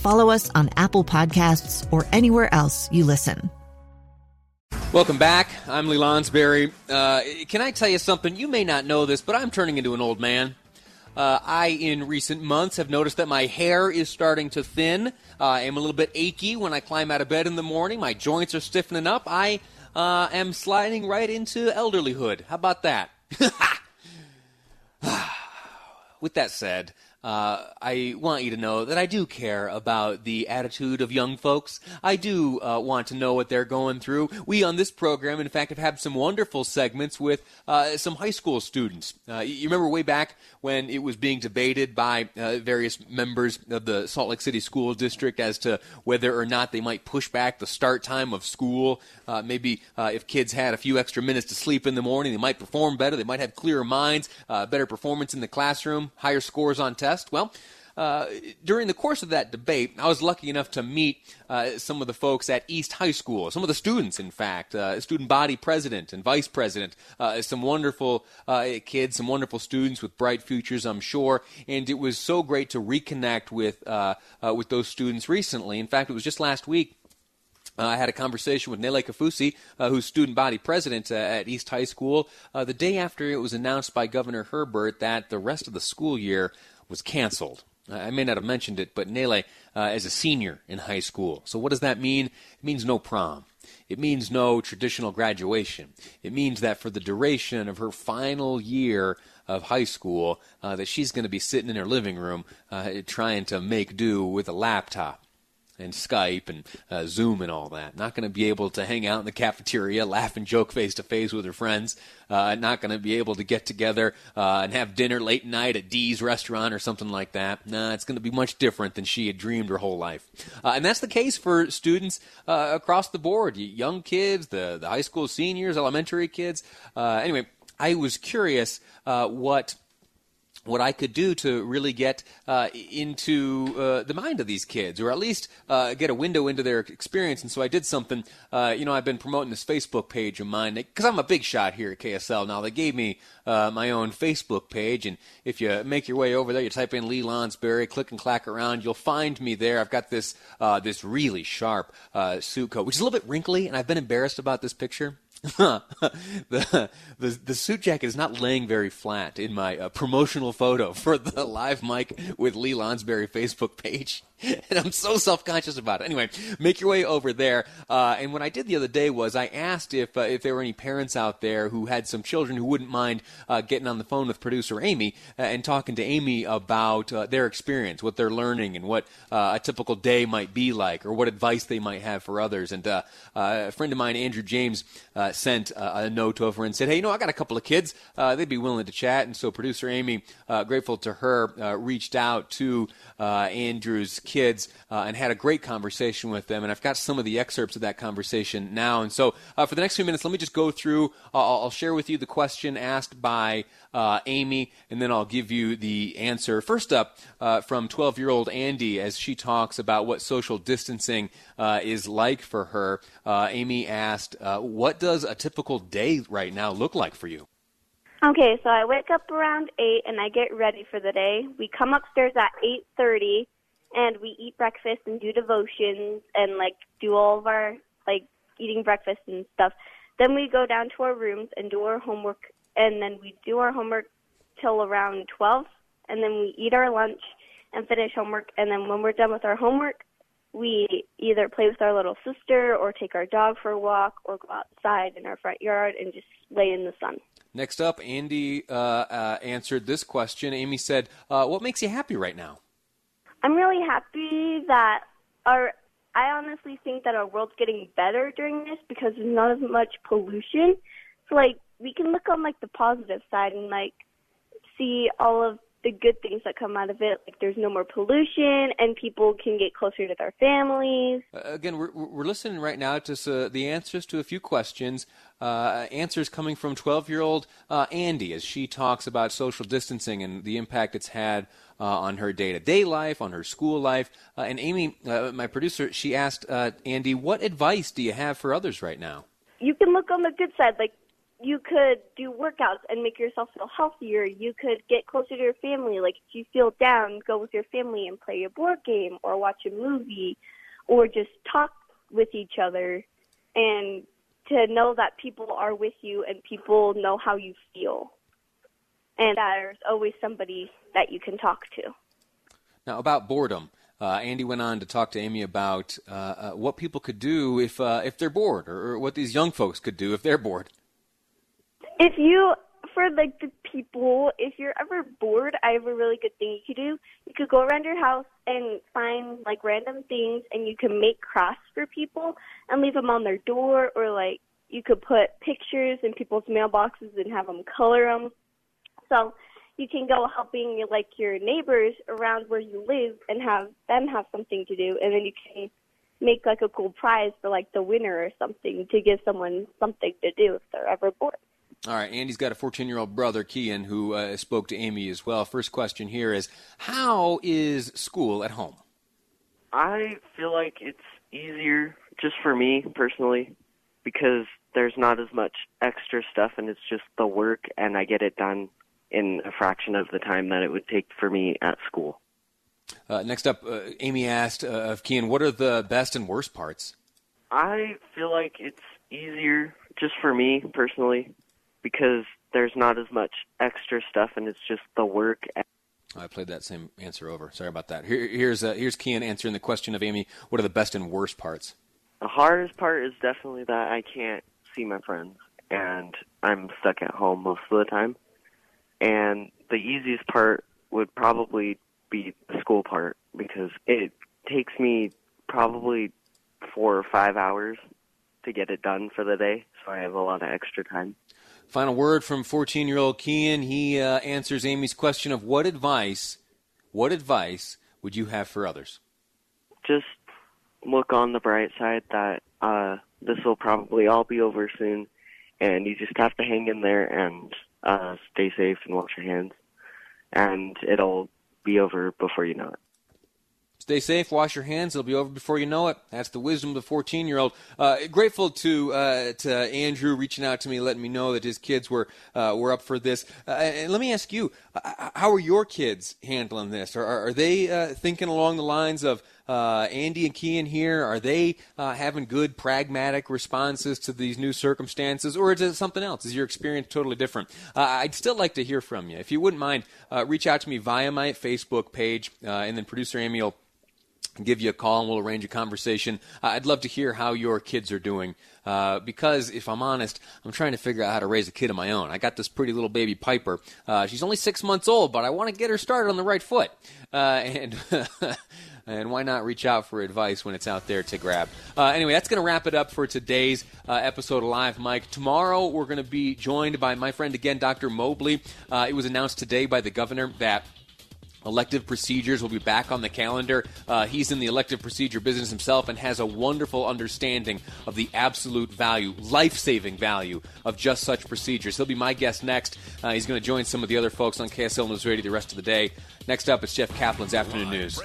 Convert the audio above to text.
follow us on Apple Podcasts, or anywhere else you listen. Welcome back. I'm Lee Lonsberry. Uh, can I tell you something? You may not know this, but I'm turning into an old man. Uh, I, in recent months, have noticed that my hair is starting to thin. Uh, I am a little bit achy when I climb out of bed in the morning. My joints are stiffening up. I uh, am sliding right into elderlyhood. How about that? With that said, uh, I want you to know that I do care about the attitude of young folks. I do uh, want to know what they're going through. We on this program, in fact, have had some wonderful segments with uh, some high school students. Uh, you remember way back when it was being debated by uh, various members of the Salt Lake City School District as to whether or not they might push back the start time of school. Uh, maybe if kids had a few extra minutes to sleep in the morning, they might perform better. They might have clearer minds, better performance in the classroom, higher scores on tests Well, uh, during the course of that debate, I was lucky enough to meet uh, some of the folks at East High School, some of the students, in fact, uh, student body president and vice president, uh, some wonderful uh, kids, some wonderful students with bright futures, I'm sure. And it was so great to reconnect with uh, with those students recently. In fact, it was just last week. I had a conversation with Nele Kaufusi, who's student body president at East High School, the day after it was announced by Governor Herbert that the rest of the school year was canceled. I may not have mentioned it, but Nele uh, is a senior in high school. So what does that mean? It means no prom. It means no traditional graduation. It means that for the duration of her final year of high school, uh, that she's going to be sitting in her living room uh, trying to make do with a laptop and Skype and uh, Zoom and all that. Not going to be able to hang out in the cafeteria, laugh and joke face to face with her friends. Uh, not going to be able to get together uh, and have dinner late night at Dee's restaurant or something like that. Nah, it's going to be much different than she had dreamed her whole life. Uh, and that's the case for students uh, across the board. Young kids, the, the high school seniors, elementary kids. Uh, anyway, I was curious what what I could do to really get uh, into uh, the mind of these kids, or at least uh, get a window into their experience. And so I did something. Uh, you know, I've been promoting this Facebook page of mine because I'm a big shot here at KSL. Now they gave me uh, my own Facebook page, and if you make your way over there, you type in Lee Lonsberry, click and clack around, you'll find me there. I've got this uh, this really sharp suit coat, which is a little bit wrinkly, and I've been embarrassed about this picture. the, the the suit jacket is not laying very flat in my uh, promotional photo for the live mic with Lee Lonsberry Facebook page. and I'm so self conscious about it. Anyway, make your way over there. Uh, and what I did the other day was I asked if uh, if there were any parents out there who had some children who wouldn't mind uh, getting on the phone with producer Amy uh, and talking to Amy about uh, their experience, what they're learning, and what a typical day might be like, or what advice they might have for others. And a friend of mine, Andrew James, Uh, sent uh, a note over and said, "Hey, you know, I got a couple of kids. Uh, they'd be willing to chat." And so producer Amy, grateful to her, reached out to Andrew's kids uh, and had a great conversation with them. And I've got some of the excerpts of that conversation now. And so uh, for the next few minutes, let me just go through. I'll share with you the question asked by uh, Amy, and then I'll give you the answer. First up, uh, from 12 year old Andie, as she talks about what social distancing uh, is like for her. Uh, Amy asked, What does a typical day right now look like for you? Okay, so I wake up around 8 and I get ready for the day. We come upstairs at 8:30 and we eat breakfast and do devotions and like do all of our like eating breakfast and stuff. Then we go down to our rooms and do our homework and then we do our homework till around 12 and then we eat our lunch and finish homework and then when we're done with our homework we either play with our little sister or take our dog for a walk or go outside in our front yard and just lay in the sun. Next up, Andie uh, uh, answered this question. Amy said, uh, "What makes you happy right now?" I'm really happy that our I honestly think that our world's getting better during this because there's not as much pollution. So like we can look on like the positive side and like see all of the good things that come out of it. Like there's no more pollution and people can get closer to their families. Uh, again, we're, we're listening right now to uh, the answers to a few questions. Uh, answers coming from 12 year old uh, Andie as she talks about social distancing and the impact it's had uh, on her day to day life, on her school life. Uh, and Amy, my producer, she asked Andie, what advice do you have for others right now? You can look on the good side. Like you could do workouts and make yourself feel healthier. You could get closer to your family. Like if you feel down, go with your family and play a board game or watch a movie or just talk with each other and to know that people are with you and people know how you feel. And there's always somebody that you can talk to. Now, about boredom. Uh, Andie went on to talk to Amy about uh, uh, what people could do if uh, if they're bored, or, or what these young folks could do if they're bored. If you, for like the people, if you're ever bored, I have a really good thing you could do. You could go around your house and find like random things, and you can make crafts for people and leave them on their door, or like you could put pictures in people's mailboxes and have them color them. So you can go helping like your neighbors around where you live and have them have something to do, and then you can make like a cool prize for like the winner or something to give someone something to do if they're ever bored. All right, Andie's got a 14 year old brother, Keian, who uh, spoke to Amy as well. First question here is How is school at home? I feel like it's easier just for me personally because there's not as much extra stuff and it's just the work and I get it done in a fraction of the time that it would take for me at school. Uh, next up, uh, Amy asked uh, of Keian, what are the best and worst parts? I feel like it's easier just for me personally because there's not as much extra stuff and it's just the work. I played that same answer over. Sorry about that. Here, here's uh, here's Keian answering the question of Amy. What are the best and worst parts? The hardest part is definitely that I can't see my friends and I'm stuck at home most of the time. And the easiest part would probably be the school part because it takes me probably four or five hours to get it done for the day, so I have a lot of extra time. Final word from 14 year old Keian. He uh, answers Amy's question of what advice, what advice would you have for others? Just look on the bright side that uh, this will probably all be over soon, and you just have to hang in there and uh, stay safe and wash your hands, and it'll be over before you know it. Stay safe, wash your hands. It'll be over before you know it. That's the wisdom of the 14 year old. Uh, grateful to uh, to Andrew reaching out to me, letting me know that his kids were uh, were up for this. Uh, and let me ask you, uh, how are your kids handling this? Are, are they uh, thinking along the lines of Andie and Keian here? Are they having good, pragmatic responses to these new circumstances, or is it something else? Is your experience totally different? I'd still like to hear from you. If you wouldn't mind, reach out to me via my Facebook page, and then producer Amy will give you a call and we'll arrange a conversation. Uh, I'd love to hear how your kids are doing uh, because, if I'm honest, I'm trying to figure out how to raise a kid of my own. I got this pretty little baby Piper. Uh, she's only six months old, but I want to get her started on the right foot. Uh, and. and why not reach out for advice when it's out there to grab? Uh, anyway, that's going to wrap it up for today's uh, episode of Live Mic. Tomorrow, we're going to be joined by my friend again, Dr. Mobley. Uh, it was announced today by the governor that Elective procedures will be back on the calendar. Uh, he's in the elective procedure business himself and has a wonderful understanding of the absolute value, life saving value of just such procedures. He'll be my guest next. Uh, he's going to join some of the other folks on KSL News Radio the rest of the day. Next up, it's Jeff Kaplan's Afternoon News.